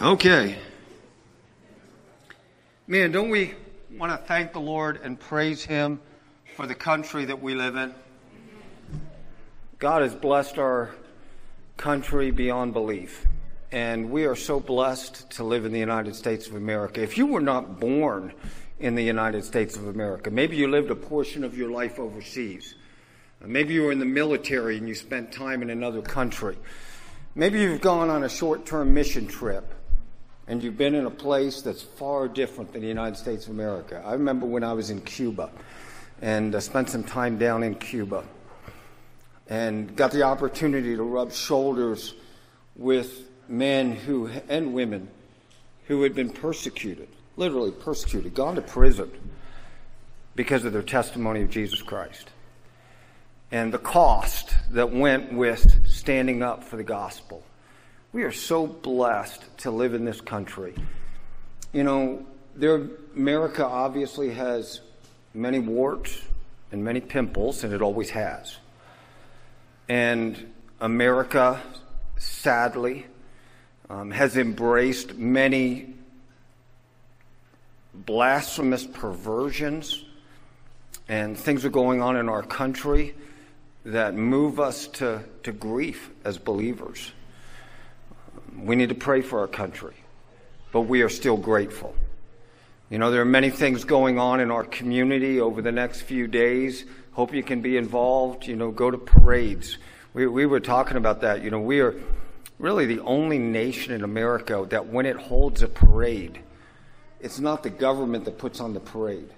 Okay. Man, don't we want to thank the Lord and praise Him for the country that we live in? God has blessed our country beyond belief. And we are so blessed to live in the United States of America. If you were not born in the United States of America, maybe you lived a portion of your life overseas. Maybe you were in the military and you spent time in another country. Maybe you've gone on a short term mission trip and you've been in a place that's far different than the United States of America. I remember when I was in Cuba and uh, spent some time down in Cuba and got the opportunity to rub shoulders with men who and women who had been persecuted, literally persecuted, gone to prison because of their testimony of Jesus Christ. And the cost that went with standing up for the gospel we are so blessed to live in this country. You know, there, America obviously has many warts and many pimples, and it always has. And America, sadly, um, has embraced many blasphemous perversions, and things are going on in our country that move us to, to grief as believers. We need to pray for our country, but we are still grateful. You know, there are many things going on in our community over the next few days. Hope you can be involved. You know, go to parades. We, we were talking about that. You know, we are really the only nation in America that when it holds a parade, it's not the government that puts on the parade,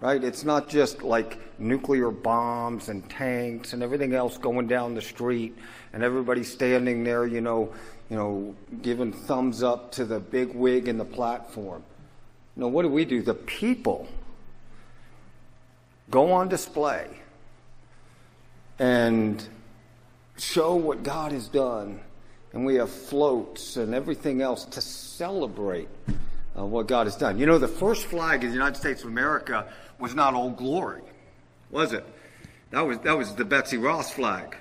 right? It's not just like nuclear bombs and tanks and everything else going down the street and everybody standing there, you know, you know, giving thumbs up to the big wig and the platform. No, what do we do? The people go on display and show what God has done. And we have floats and everything else to celebrate uh, what God has done. You know, the first flag of the United States of America was not Old Glory, was it? That was, that was the Betsy Ross flag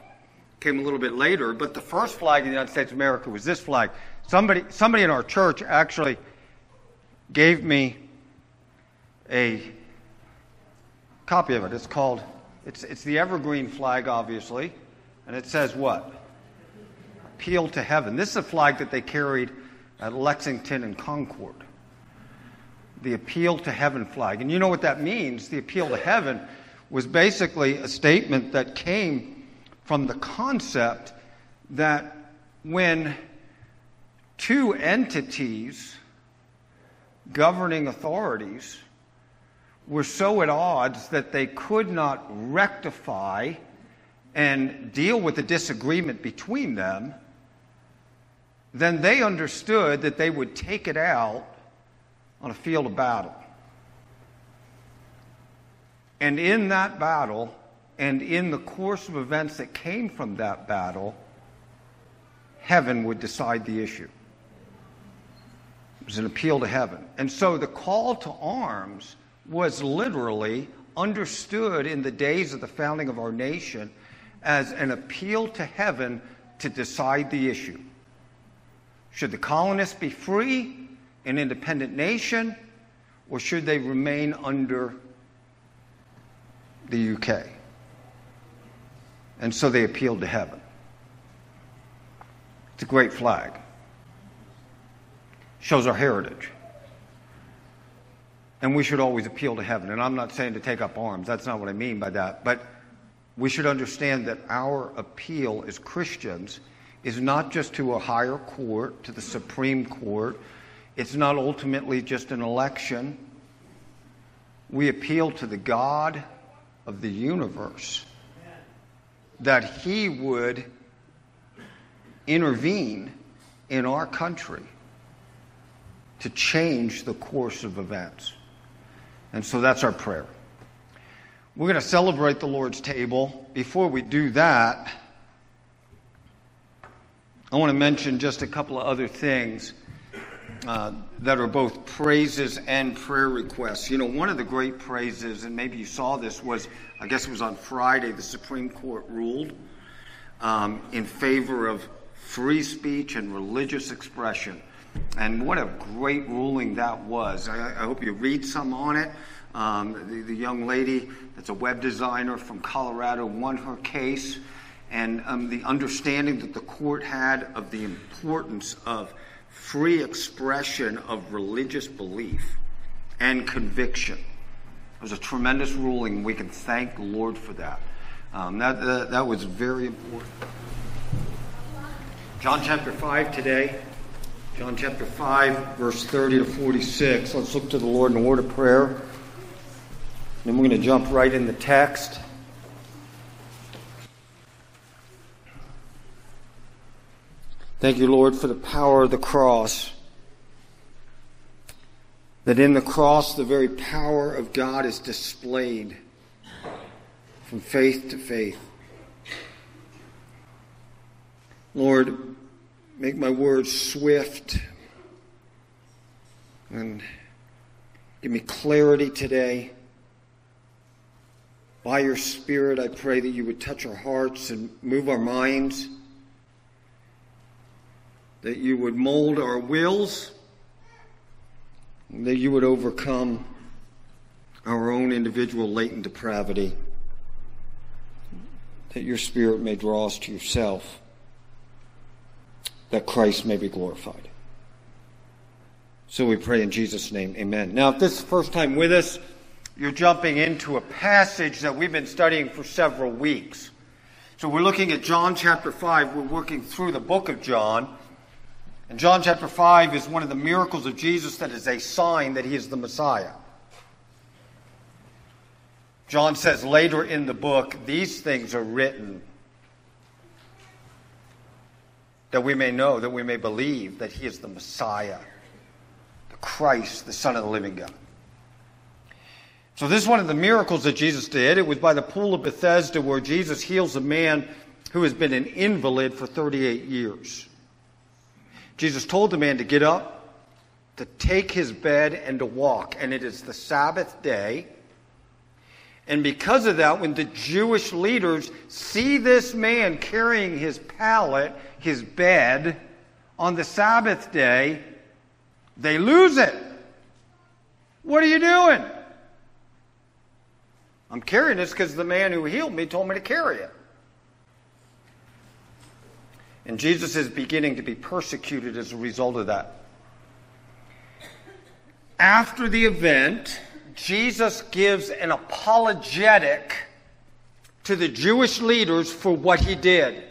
came a little bit later, but the first flag in the United States of America was this flag. Somebody, somebody in our church actually gave me a copy of it. It's called, it's, it's the evergreen flag, obviously, and it says what? Appeal to heaven. This is a flag that they carried at Lexington and Concord. The appeal to heaven flag. And you know what that means? The appeal to heaven was basically a statement that came from the concept that when two entities, governing authorities, were so at odds that they could not rectify and deal with the disagreement between them, then they understood that they would take it out on a field of battle. And in that battle, and in the course of events that came from that battle, heaven would decide the issue. It was an appeal to heaven. And so the call to arms was literally understood in the days of the founding of our nation as an appeal to heaven to decide the issue. Should the colonists be free, an independent nation, or should they remain under the UK? And so they appealed to heaven. It's a great flag. Shows our heritage. And we should always appeal to heaven. And I'm not saying to take up arms. That's not what I mean by that. But we should understand that our appeal as Christians is not just to a higher court, to the Supreme Court. It's not ultimately just an election. We appeal to the God of the universe that he would intervene in our country to change the course of events. And so that's our prayer. We're going to celebrate the Lord's table. Before we do that, I want to mention just a couple of other things uh, that are both praises and prayer requests. You know, one of the great praises, and maybe you saw this, was I guess it was on Friday, the Supreme Court ruled um, in favor of free speech and religious expression. And what a great ruling that was. I, I hope you read some on it. Um, the, the, young lady that's a web designer from Colorado won her case, and um, the understanding that the court had of the importance of free expression of religious belief and conviction. It was a tremendous ruling. We can thank the Lord for that. Um, that, that, that was very important. John chapter 5 today. John chapter 5, verse 30 to 46. Let's look to the Lord in a word of prayer. Then we're going to jump right in the text. Thank you, Lord, for the power of the cross. That in the cross, the very power of God is displayed from faith to faith. Lord, make my words swift and give me clarity today. By your Spirit, I pray that you would touch our hearts and move our minds, that you would mold our wills, that you would overcome our own individual latent depravity, that your Spirit may draw us to yourself, that Christ may be glorified. So we pray in Jesus' name, amen. Now, if this is the first time with us, you're jumping into a passage that we've been studying for several weeks. So we're looking at John chapter 5. We're working through the book of John. And John chapter 5 is one of the miracles of Jesus that is a sign that he is the Messiah. John says later in the book, these things are written that we may know, that we may believe that he is the Messiah, the Christ, the Son of the living God. So, this is one of the miracles that Jesus did. It was by the pool of Bethesda where Jesus heals a man who has been an invalid for 38 years. Jesus told the man to get up, to take his bed, and to walk. And it is the Sabbath day. And because of that, when the Jewish leaders see this man carrying his pallet, his bed, on the Sabbath day, they lose it. What are you doing? I'm carrying this because the man who healed me told me to carry it. And Jesus is beginning to be persecuted as a result of that. After the event, Jesus gives an apologetic to the Jewish leaders for what he did.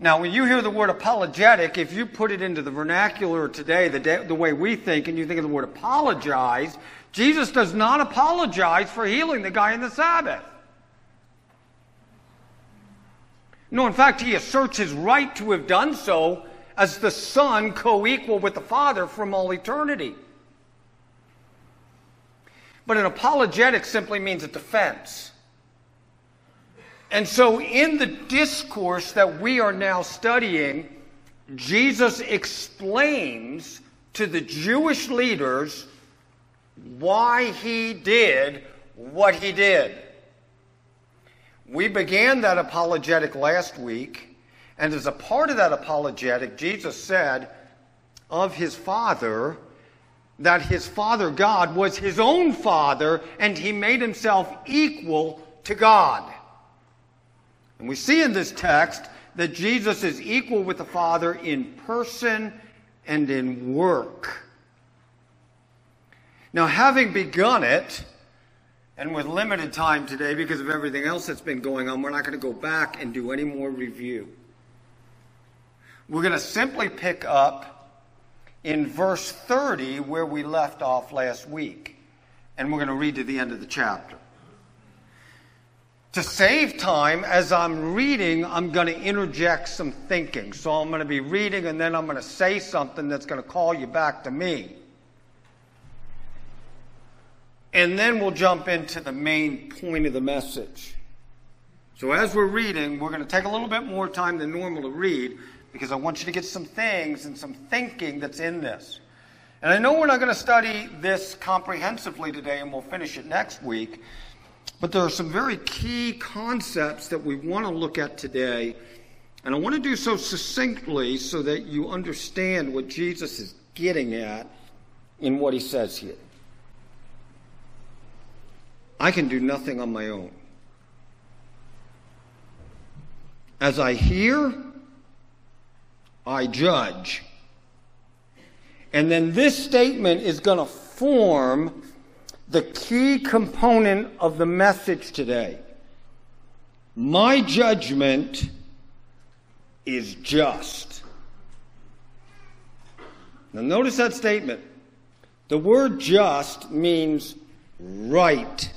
Now, when you hear the word apologetic, if you put it into the vernacular today, the, the way we think, and you think of the word apologize, Jesus does not apologize for healing the guy in the Sabbath. No, in fact, he asserts his right to have done so as the Son co equal with the Father from all eternity. But an apologetic simply means a defense. And so, in the discourse that we are now studying, Jesus explains to the Jewish leaders why he did what he did. We began that apologetic last week, and as a part of that apologetic, Jesus said of his Father that his Father God was his own Father, and he made himself equal to God. And we see in this text that Jesus is equal with the Father in person and in work. Now, having begun it, and with limited time today because of everything else that's been going on, we're not going to go back and do any more review. We're going to simply pick up in verse 30 where we left off last week. And we're going to read to the end of the chapter. To save time, as I'm reading, I'm going to interject some thinking. So I'm going to be reading and then I'm going to say something that's going to call you back to me. And then we'll jump into the main point of the message. So as we're reading, we're going to take a little bit more time than normal to read because I want you to get some things and some thinking that's in this. And I know we're not going to study this comprehensively today and we'll finish it next week, but there are some very key concepts that we want to look at today And I want to do so succinctly so that you understand what Jesus is getting at in what he says here. I can do nothing on my own. As I hear, I judge. And then this statement is going to form the key component of the message today. My judgment is just. Now, notice that statement. The word just means right.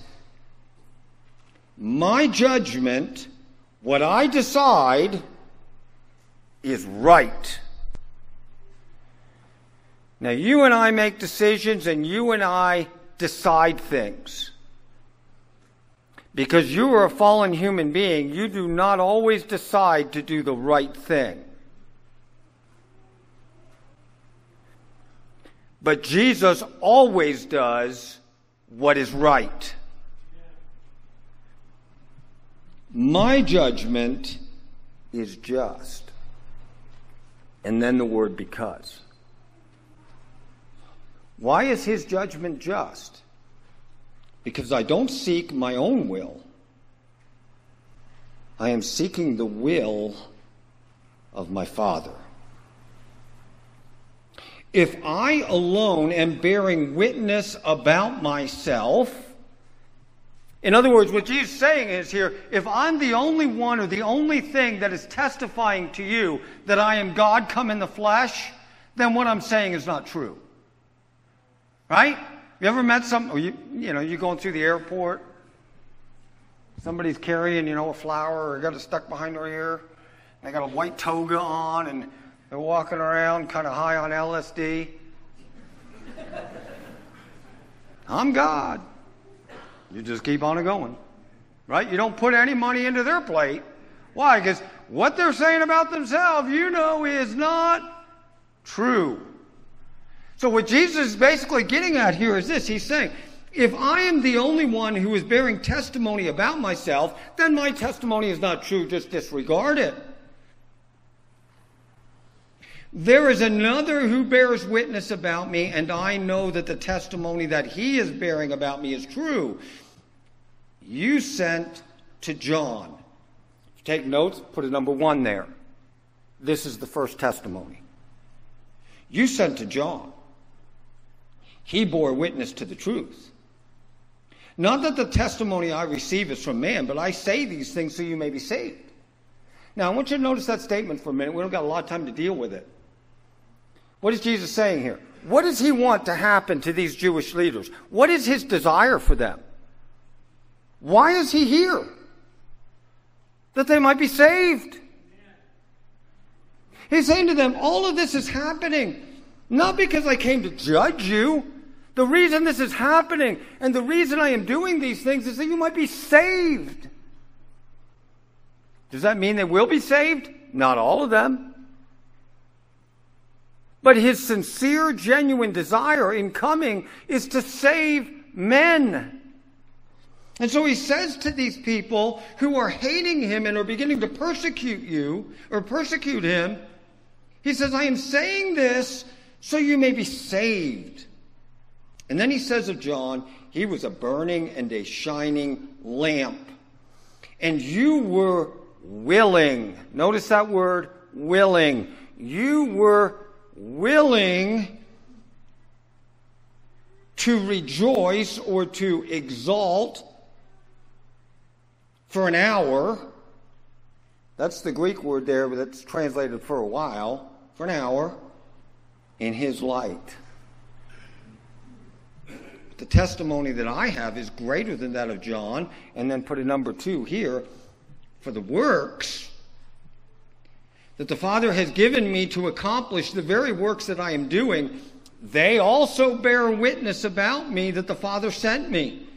My judgment, what I decide, is right. Now, you and I make decisions and you and I decide things. Because you are a fallen human being, you do not always decide to do the right thing. But Jesus always does what is right. My judgment is just. And then the word because. Why is his judgment just? Because I don't seek my own will. I am seeking the will of my Father. If I alone am bearing witness about myself, in other words, what Jesus is saying is here, if I'm the only one or the only thing that is testifying to you that I am God come in the flesh, then what I'm saying is not true. Right? You ever met some, or you, you know, you're going through the airport, somebody's carrying, you know, a flower or got it stuck behind their ear, they got a white toga on and they're walking around kind of high on LSD. I'm God. You just keep on going. Right? You don't put any money into their plate. Why? Because what they're saying about themselves, you know, is not true. So what Jesus is basically getting at here is this. He's saying, if I am the only one who is bearing testimony about myself, then my testimony is not true. Just disregard it. There is another who bears witness about me, and I know that the testimony that he is bearing about me is true you sent to John. Take notes, put a number one there. This is the first testimony. You sent to John. He bore witness to the truth. Not that the testimony I receive is from man, but I say these things so you may be saved. Now, I want you to notice that statement for a minute. We don't got a lot of time to deal with it. What is Jesus saying here? What does he want to happen to these Jewish leaders? What is his desire for them? Why is he here? That they might be saved. He's saying to them, all of this is happening not because I came to judge you. The reason this is happening and the reason I am doing these things is that you might be saved. Does that mean they will be saved? Not all of them. But his sincere, genuine desire in coming is to save men. And so he says to these people who are hating him and are beginning to persecute you or persecute him, he says, I am saying this so you may be saved. And then he says of John, he was a burning and a shining lamp. And you were willing. Notice that word, willing. You were willing to rejoice or to exalt for an hour. That's the Greek word there, but that's translated for a while, for an hour, in his light. The testimony that I have is greater than that of John, and then put a number two here for the works that the Father has given me to accomplish the very works that I am doing. They also bear witness about me that the Father sent me.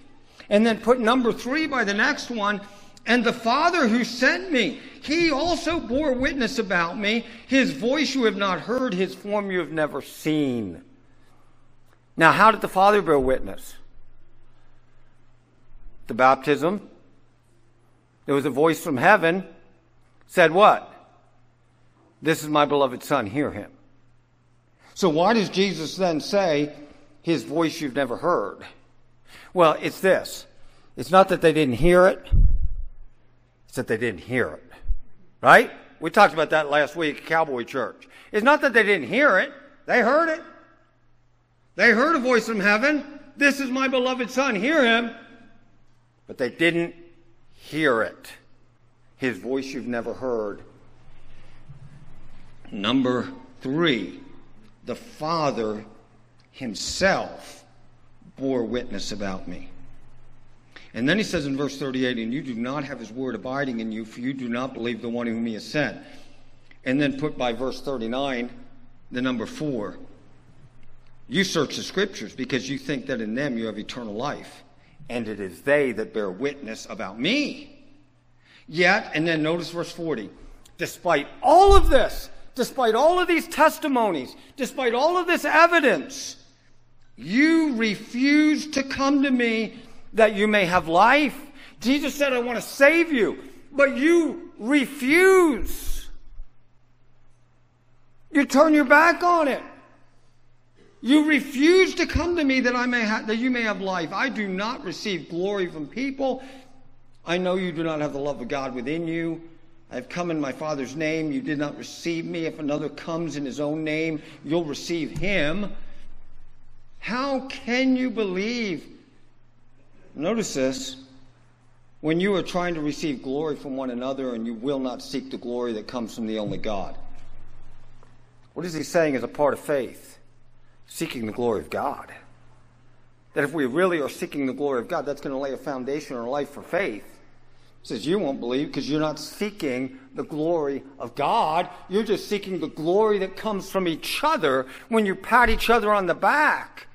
And then put number three by the next one and the Father who sent me, he also bore witness about me. His voice you have not heard, his form you have never seen. Now, how did the Father bear witness? The baptism. There was a voice from heaven said what? This is my beloved Son, hear him. So, why does Jesus then say, His voice you've never heard? Well, it's this it's not that they didn't hear it, it's that they didn't hear it. Right? We talked about that last week at Cowboy Church. It's not that they didn't hear it, they heard it. They heard a voice from heaven. This is my beloved Son, hear him. But they didn't hear it. His voice you've never heard. Number three, the Father himself bore witness about me. And then he says in verse 38, and you do not have his word abiding in you, for you do not believe the one whom he has sent. And then put by verse 39, the number four. You search the scriptures because you think that in them you have eternal life. And it is they that bear witness about me. Yet, and then notice verse 40. Despite all of this, despite all of these testimonies, despite all of this evidence, you refuse to come to me that you may have life. Jesus said, I want to save you, but you refuse. You turn your back on it. You refuse to come to me that I may have, that you may have life. I do not receive glory from people. I know you do not have the love of God within you. I have come in my Father's name. You did not receive me. If another comes in his own name, you'll receive him. How can you believe? Notice this. When you are trying to receive glory from one another and you will not seek the glory that comes from the only God. What is he saying as a part of faith? Seeking the glory of God. That if we really are seeking the glory of God, that's going to lay a foundation in our life for faith says you won't believe because you're not seeking the glory of God. You're just seeking the glory that comes from each other when you pat each other on the back.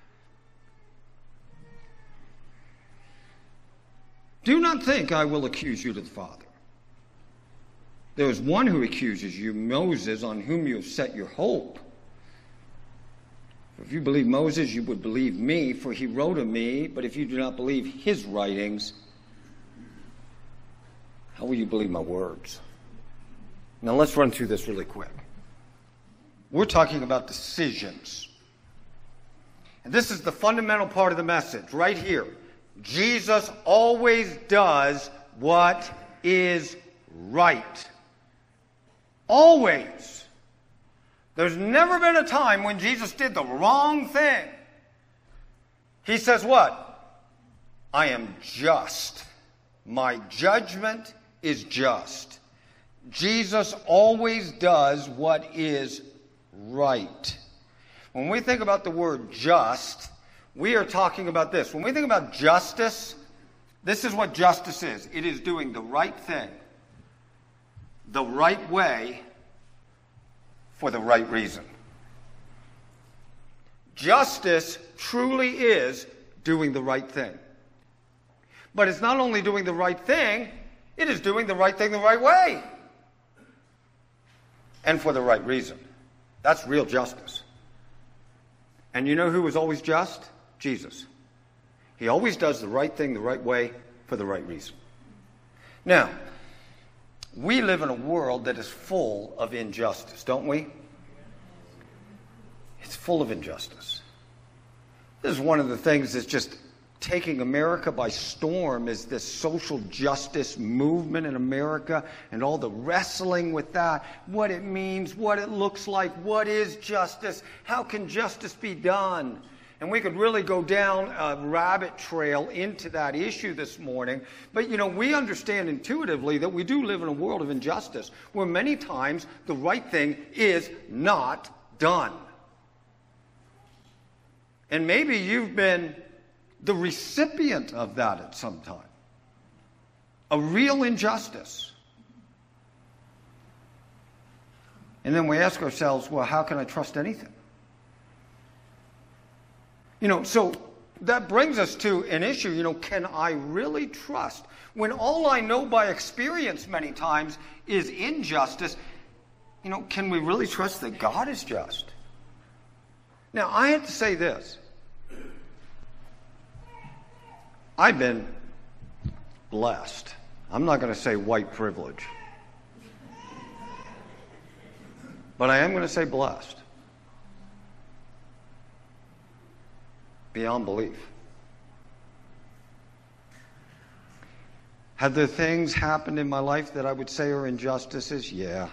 Do not think I will accuse you to the Father. There is one who accuses you, Moses, on whom you have set your hope. If you believe Moses, you would believe me, for he wrote of me. But if you do not believe his writings, how will you believe my words? Now let's run through this really quick. We're talking about decisions. And this is the fundamental part of the message right here. Jesus always does what is right. Always. There's never been a time when Jesus did the wrong thing. He says, What? I am just. My judgment is just. Jesus always does what is right. When we think about the word just, we are talking about this. When we think about justice, this is what justice is it is doing the right thing, the right way, for the right reason. Justice truly is doing the right thing. But it's not only doing the right thing, it is doing the right thing the right way and for the right reason. That's real justice. And you know who was always just? Jesus. He always does the right thing the right way for the right reason. Now, we live in a world that is full of injustice, don't we? It's full of injustice. This is one of the things that's just taking America by storm is this social justice movement in America and all the wrestling with that, what it means, what it looks like, what is justice, how can justice be done? And we could really go down a rabbit trail into that issue this morning. But, you know, we understand intuitively that we do live in a world of injustice where many times the right thing is not done. And maybe you've been the recipient of that at some time. A real injustice. And then we ask ourselves, well, how can I trust anything? You know, so that brings us to an issue, you know, can I really trust? When all I know by experience many times is injustice, you know, can we really trust that God is just? Now, I have to say this. I've been blessed. I'm not going to say white privilege. But I am going to say blessed. Beyond belief. Have there things happened in my life that I would say are injustices? Yeah.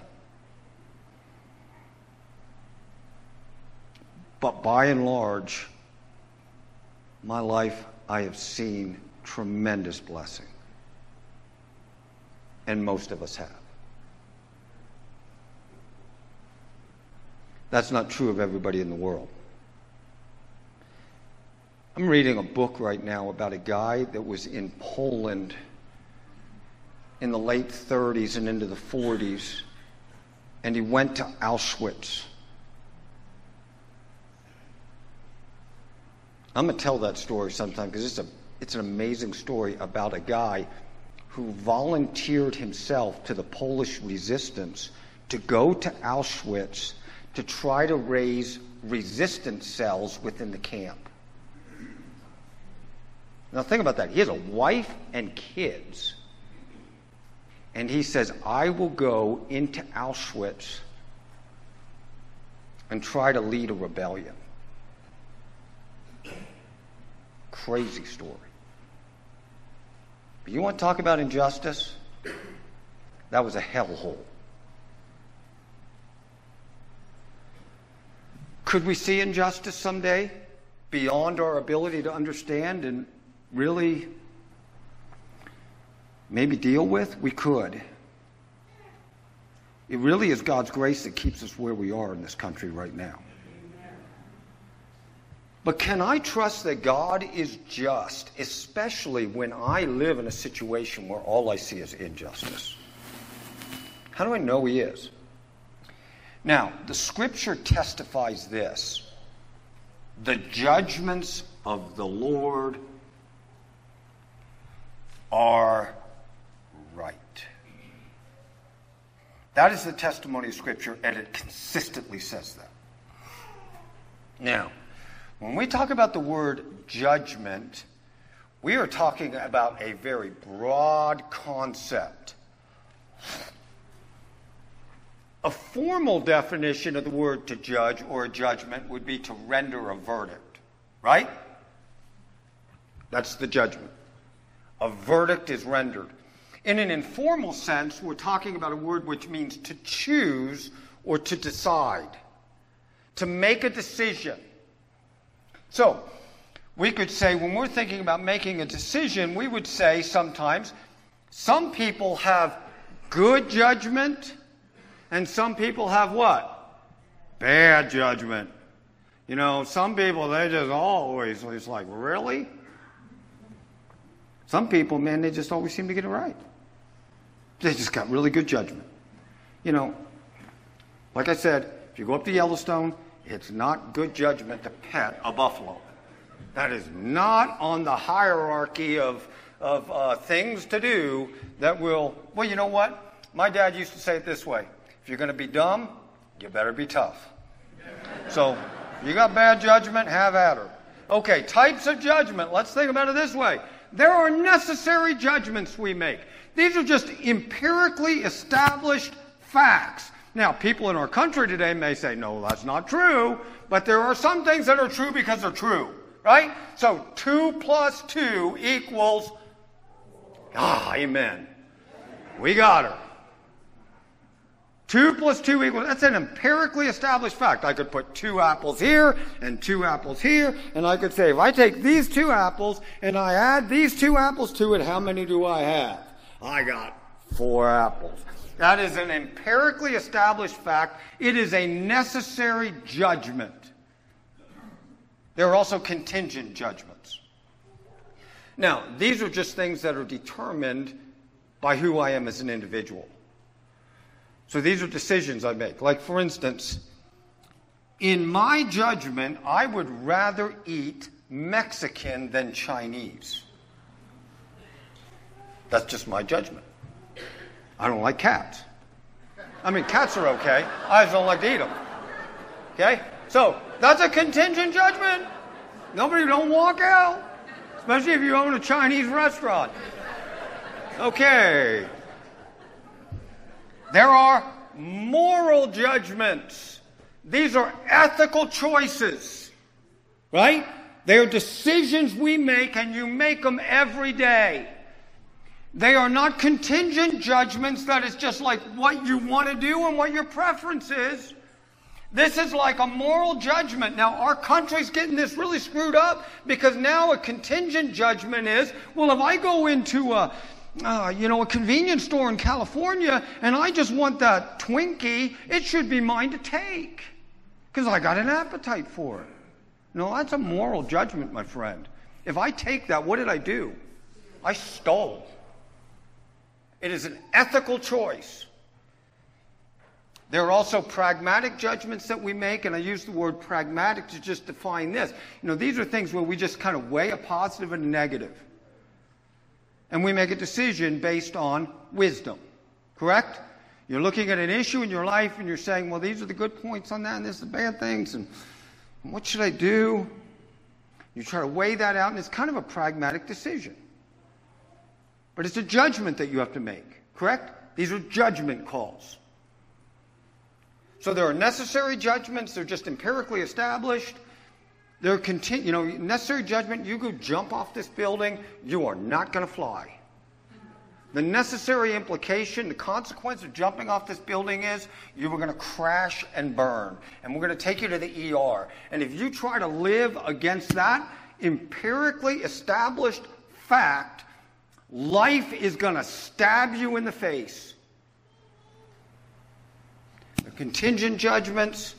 But by and large, my life, I have seen tremendous blessing. And most of us have. That's not true of everybody in the world. I'm reading a book right now about a guy that was in Poland in the late 30s and into the 40s, and he went to Auschwitz. I'm going to tell that story sometime because it's, a, it's an amazing story about a guy who volunteered himself to the Polish resistance to go to Auschwitz to try to raise resistance cells within the camp. Now, think about that. He has a wife and kids. And he says, I will go into Auschwitz and try to lead a rebellion. Crazy story. But you want to talk about injustice? That was a hellhole. Could we see injustice someday beyond our ability to understand and really maybe deal with? We could. It really is God's grace that keeps us where we are in this country right now. But can I trust that God is just, especially when I live in a situation where all I see is injustice? How do I know He is? Now, the scripture testifies this the judgments of the Lord are right. That is the testimony of Scripture, and it consistently says that. Now, when we talk about the word judgment, we are talking about a very broad concept. A formal definition of the word to judge or a judgment would be to render a verdict, right? That's the judgment. A verdict is rendered. In an informal sense, we're talking about a word which means to choose or to decide, to make a decision. So, we could say when we're thinking about making a decision, we would say sometimes some people have good judgment and some people have what? Bad judgment. You know, some people, they just always, it's like, really? Some people, man, they just always seem to get it right. They just got really good judgment. You know, like I said, if you go up to Yellowstone, it's not good judgment to pet a buffalo. That is not on the hierarchy of, of uh, things to do that will, well, you know what? My dad used to say it this way if you're going to be dumb, you better be tough. So, you got bad judgment, have at her. Okay, types of judgment. Let's think about it this way. There are necessary judgments we make. These are just empirically established facts. Now, people in our country today may say, no, that's not true, but there are some things that are true because they're true, right? So 2 plus 2 equals, ah, amen. We got her. 2 plus 2 equals, that's an empirically established fact. I could put two apples here and two apples here, and I could say, if I take these two apples and I add these two apples to it, how many do I have? I got four apples. That is an empirically established fact. It is a necessary judgment. There are also contingent judgments. Now, these are just things that are determined by who I am as an individual. So these are decisions I make. Like, for instance, in my judgment, I would rather eat Mexican than Chinese. That's just my judgment. I don't like cats. I mean, cats are okay. I just don't like to eat them. Okay? So, that's a contingent judgment. Nobody don't walk out, especially if you own a Chinese restaurant. Okay. There are moral judgments. These are ethical choices, right? They are decisions we make, and you make them every day. They are not contingent judgments that is just like what you want to do and what your preference is. This is like a moral judgment. Now, our country's getting this really screwed up because now a contingent judgment is well, if I go into a, uh, you know, a convenience store in California and I just want that Twinkie, it should be mine to take because I got an appetite for it. No, that's a moral judgment, my friend. If I take that, what did I do? I stole. It is an ethical choice. There are also pragmatic judgments that we make, and I use the word pragmatic to just define this. You know, these are things where we just kind of weigh a positive and a negative. And we make a decision based on wisdom. Correct? You're looking at an issue in your life and you're saying, well, these are the good points on that and this is the bad things. And what should I do? You try to weigh that out, and it's kind of a pragmatic decision. But it's a judgment that you have to make, correct? These are judgment calls. So there are necessary judgments, they're just empirically established. They're continu- you know, necessary judgment, you go jump off this building, you are not going to fly. The necessary implication, the consequence of jumping off this building is you are going to crash and burn. And we're going to take you to the ER. And if you try to live against that empirically established fact, life is going to stab you in the face. There are contingent judgments.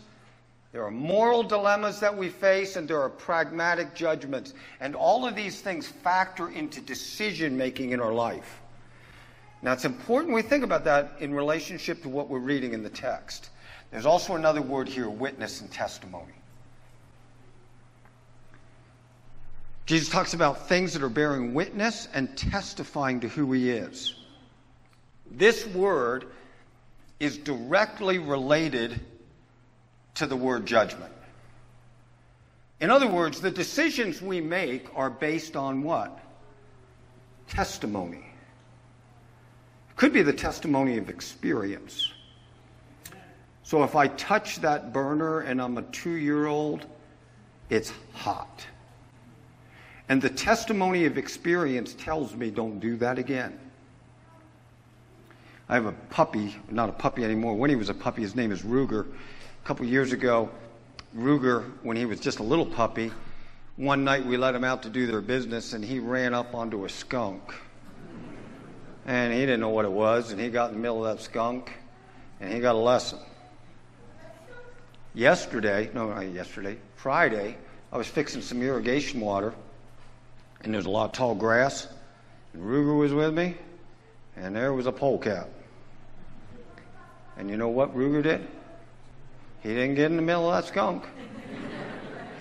There are moral dilemmas that we face, and there are pragmatic judgments. And all of these things factor into decision making in our life. Now, it's important we think about that in relationship to what we're reading in the text. There's also another word here witness and testimony. Jesus talks about things that are bearing witness and testifying to who he is. This word is directly related to the word judgment. In other words, the decisions we make are based on what? Testimony. Could be the testimony of experience. So if I touch that burner and I'm a two year old, it's hot. And the testimony of experience tells me don't do that again. I have a puppy, not a puppy anymore. When he was a puppy, his name is Ruger. A couple years ago, Ruger, when he was just a little puppy, one night we let him out to do their business and he ran up onto a skunk and he didn't know what it was, and he got in the middle of that skunk, and he got a lesson. Yesterday, no, not yesterday, Friday, I was fixing some irrigation water, and there's a lot of tall grass, and Ruger was with me, and there was a polecat. And you know what Ruger did? He didn't get in the middle of that skunk.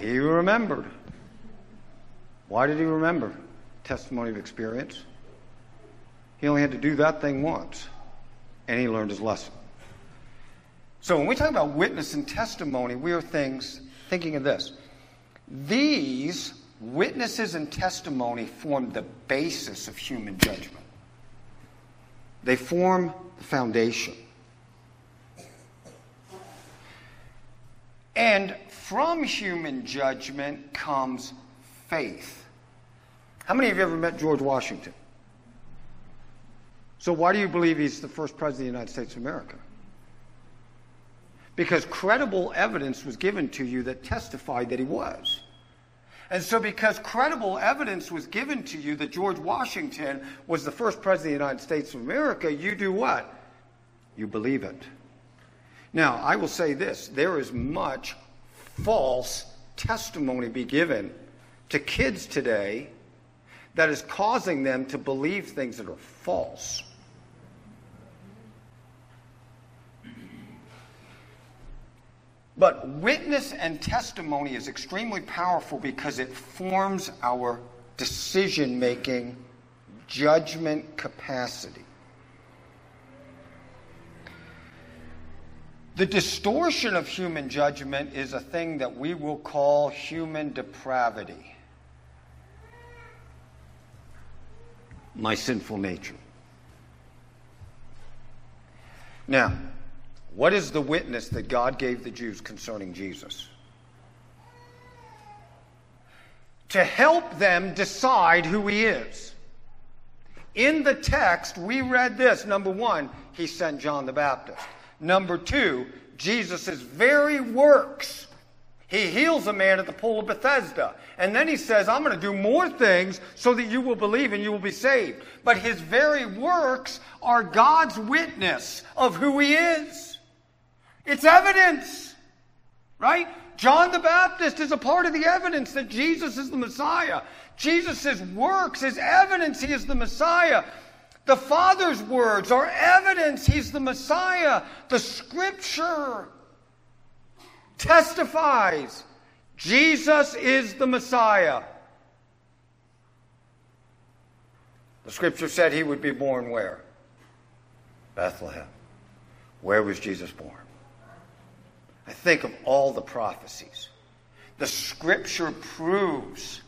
he remembered. Why did he remember? Testimony of experience. He only had to do that thing once, and he learned his lesson. So when we talk about witness and testimony, we are things thinking of this. These witnesses and testimony form the basis of human judgment. They form the foundation. And from human judgment comes faith. How many of you ever met George Washington? So why do you believe he's the first president of the United States of America? Because credible evidence was given to you that testified that he was. And so, because credible evidence was given to you that George Washington was the first president of the United States of America, you do what? You believe it. Now, I will say this there is much false testimony be given to kids today that is causing them to believe things that are false. But witness and testimony is extremely powerful because it forms our decision making, judgment capacity. The distortion of human judgment is a thing that we will call human depravity. My sinful nature. Now, What is the witness that God gave the Jews concerning Jesus? To help them decide who he is. In the text, we read this. Number one, he sent John the Baptist. Number two, Jesus' very works. He heals a man at the pool of Bethesda. And then he says, I'm going to do more things so that you will believe and you will be saved. But his very works are God's witness of who he is. It's evidence, right? John the Baptist is a part of the evidence that Jesus is the Messiah. Jesus' works is evidence he is the Messiah. The Father's words are evidence he's the Messiah. The Scripture testifies Jesus is the Messiah. The Scripture said he would be born where? Bethlehem. Where was Jesus born? I think of all the prophecies. The Scripture proves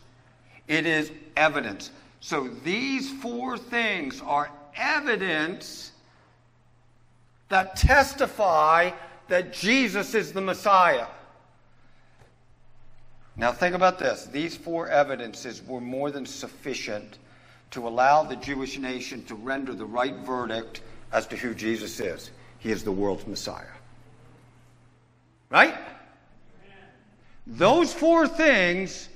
it is evidence. So these four things are evidence that testify that Jesus is the Messiah. Now, think about this. These four evidences were more than sufficient to allow the Jewish nation to render the right verdict as to who Jesus is. He is the world's Messiah. Right? Those four things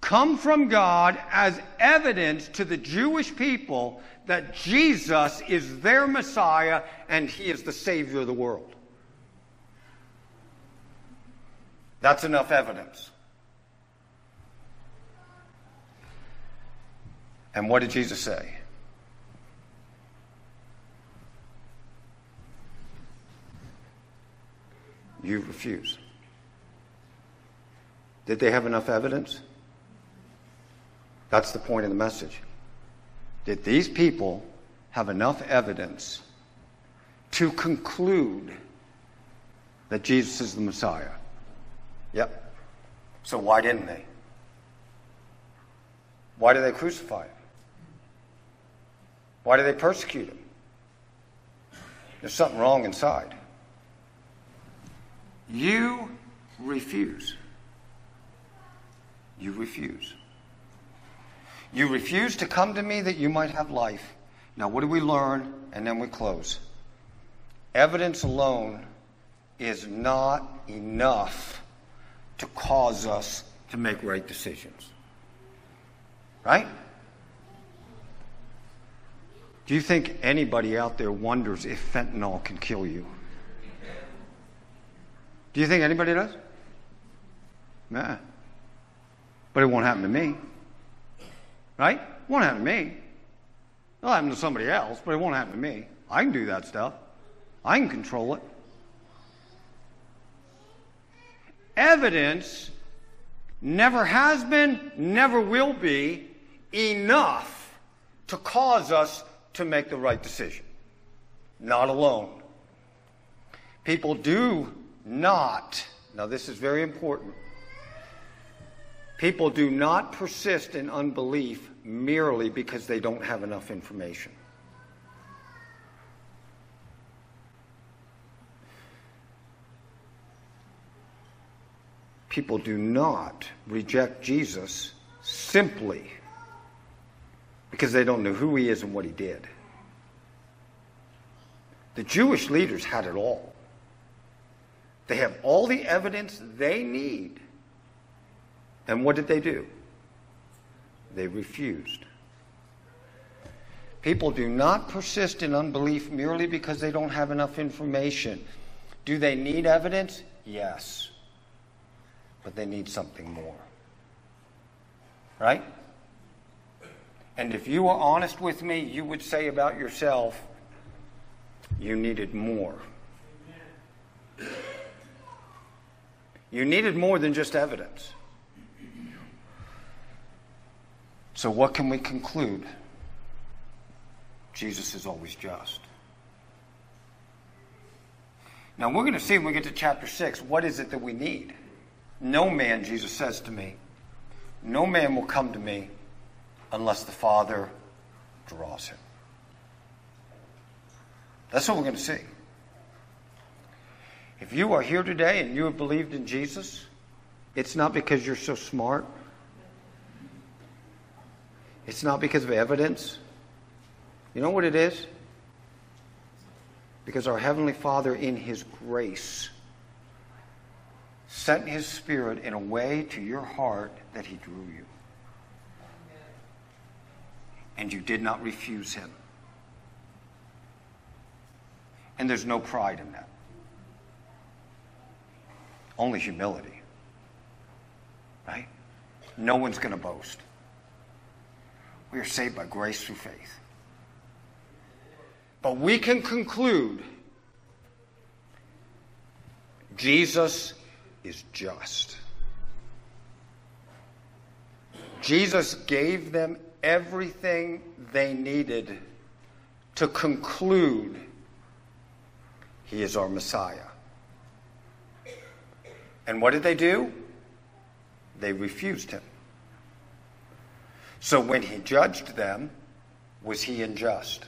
come from God as evidence to the Jewish people that Jesus is their Messiah and he is the Savior of the world. That's enough evidence. And what did Jesus say? You refuse. Did they have enough evidence? That's the point of the message. Did these people have enough evidence to conclude that Jesus is the Messiah? Yep. So why didn't they? Why did they crucify him? Why did they persecute him? There's something wrong inside. You refuse. You refuse. You refuse to come to me that you might have life. Now, what do we learn? And then we close. Evidence alone is not enough to cause us to make right decisions. Right? Do you think anybody out there wonders if fentanyl can kill you? Do you think anybody does? Nah. But it won't happen to me. Right? It won't happen to me. It'll happen to somebody else, but it won't happen to me. I can do that stuff. I can control it. Evidence never has been, never will be enough to cause us to make the right decision. Not alone. People do not, now this is very important, people do not persist in unbelief merely because they don't have enough information. People do not reject Jesus simply because they don't know who he is and what he did. The Jewish leaders had it all. They have all the evidence they need. And what did they do? They refused. People do not persist in unbelief merely because they don't have enough information. Do they need evidence? Yes. But they need something more. Right? And if you were honest with me, you would say about yourself, you needed more. You needed more than just evidence. So, what can we conclude? Jesus is always just. Now, we're going to see when we get to chapter 6 what is it that we need? No man, Jesus says to me, no man will come to me unless the Father draws him. That's what we're going to see. If you are here today and you have believed in Jesus, it's not because you're so smart. It's not because of evidence. You know what it is? Because our Heavenly Father, in His grace, sent His Spirit in a way to your heart that He drew you. And you did not refuse Him. And there's no pride in that, only humility. Right? No one's going to boast. We are saved by grace through faith. But we can conclude Jesus is just. Jesus gave them everything they needed to conclude he is our Messiah. And what did they do? They refused him. So when he judged them, was he unjust?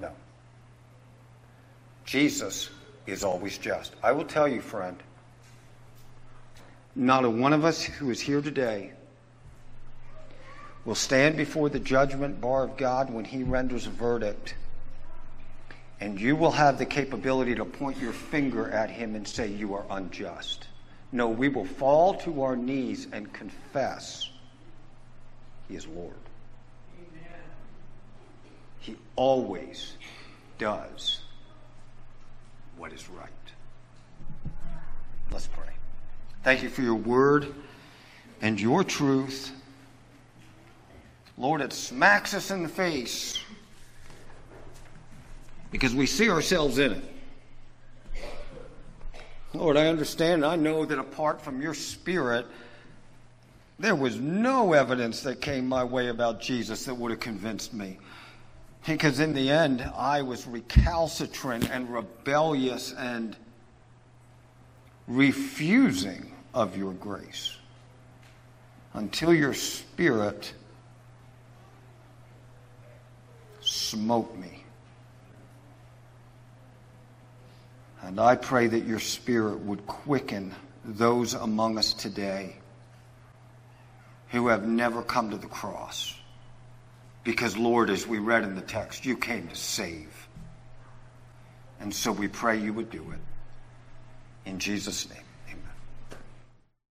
No. Jesus is always just. I will tell you, friend, not a one of us who is here today will stand before the judgment bar of God when he renders a verdict. And you will have the capability to point your finger at him and say, You are unjust. No, we will fall to our knees and confess He is Lord. Amen. He always does what is right. Let's pray. Thank you for your word and your truth. Lord, it smacks us in the face because we see ourselves in it. Lord, I understand. I know that apart from your spirit, there was no evidence that came my way about Jesus that would have convinced me. Because in the end, I was recalcitrant and rebellious and refusing of your grace until your spirit smote me. And I pray that your spirit would quicken those among us today who have never come to the cross. Because, Lord, as we read in the text, you came to save. And so we pray you would do it. In Jesus' name.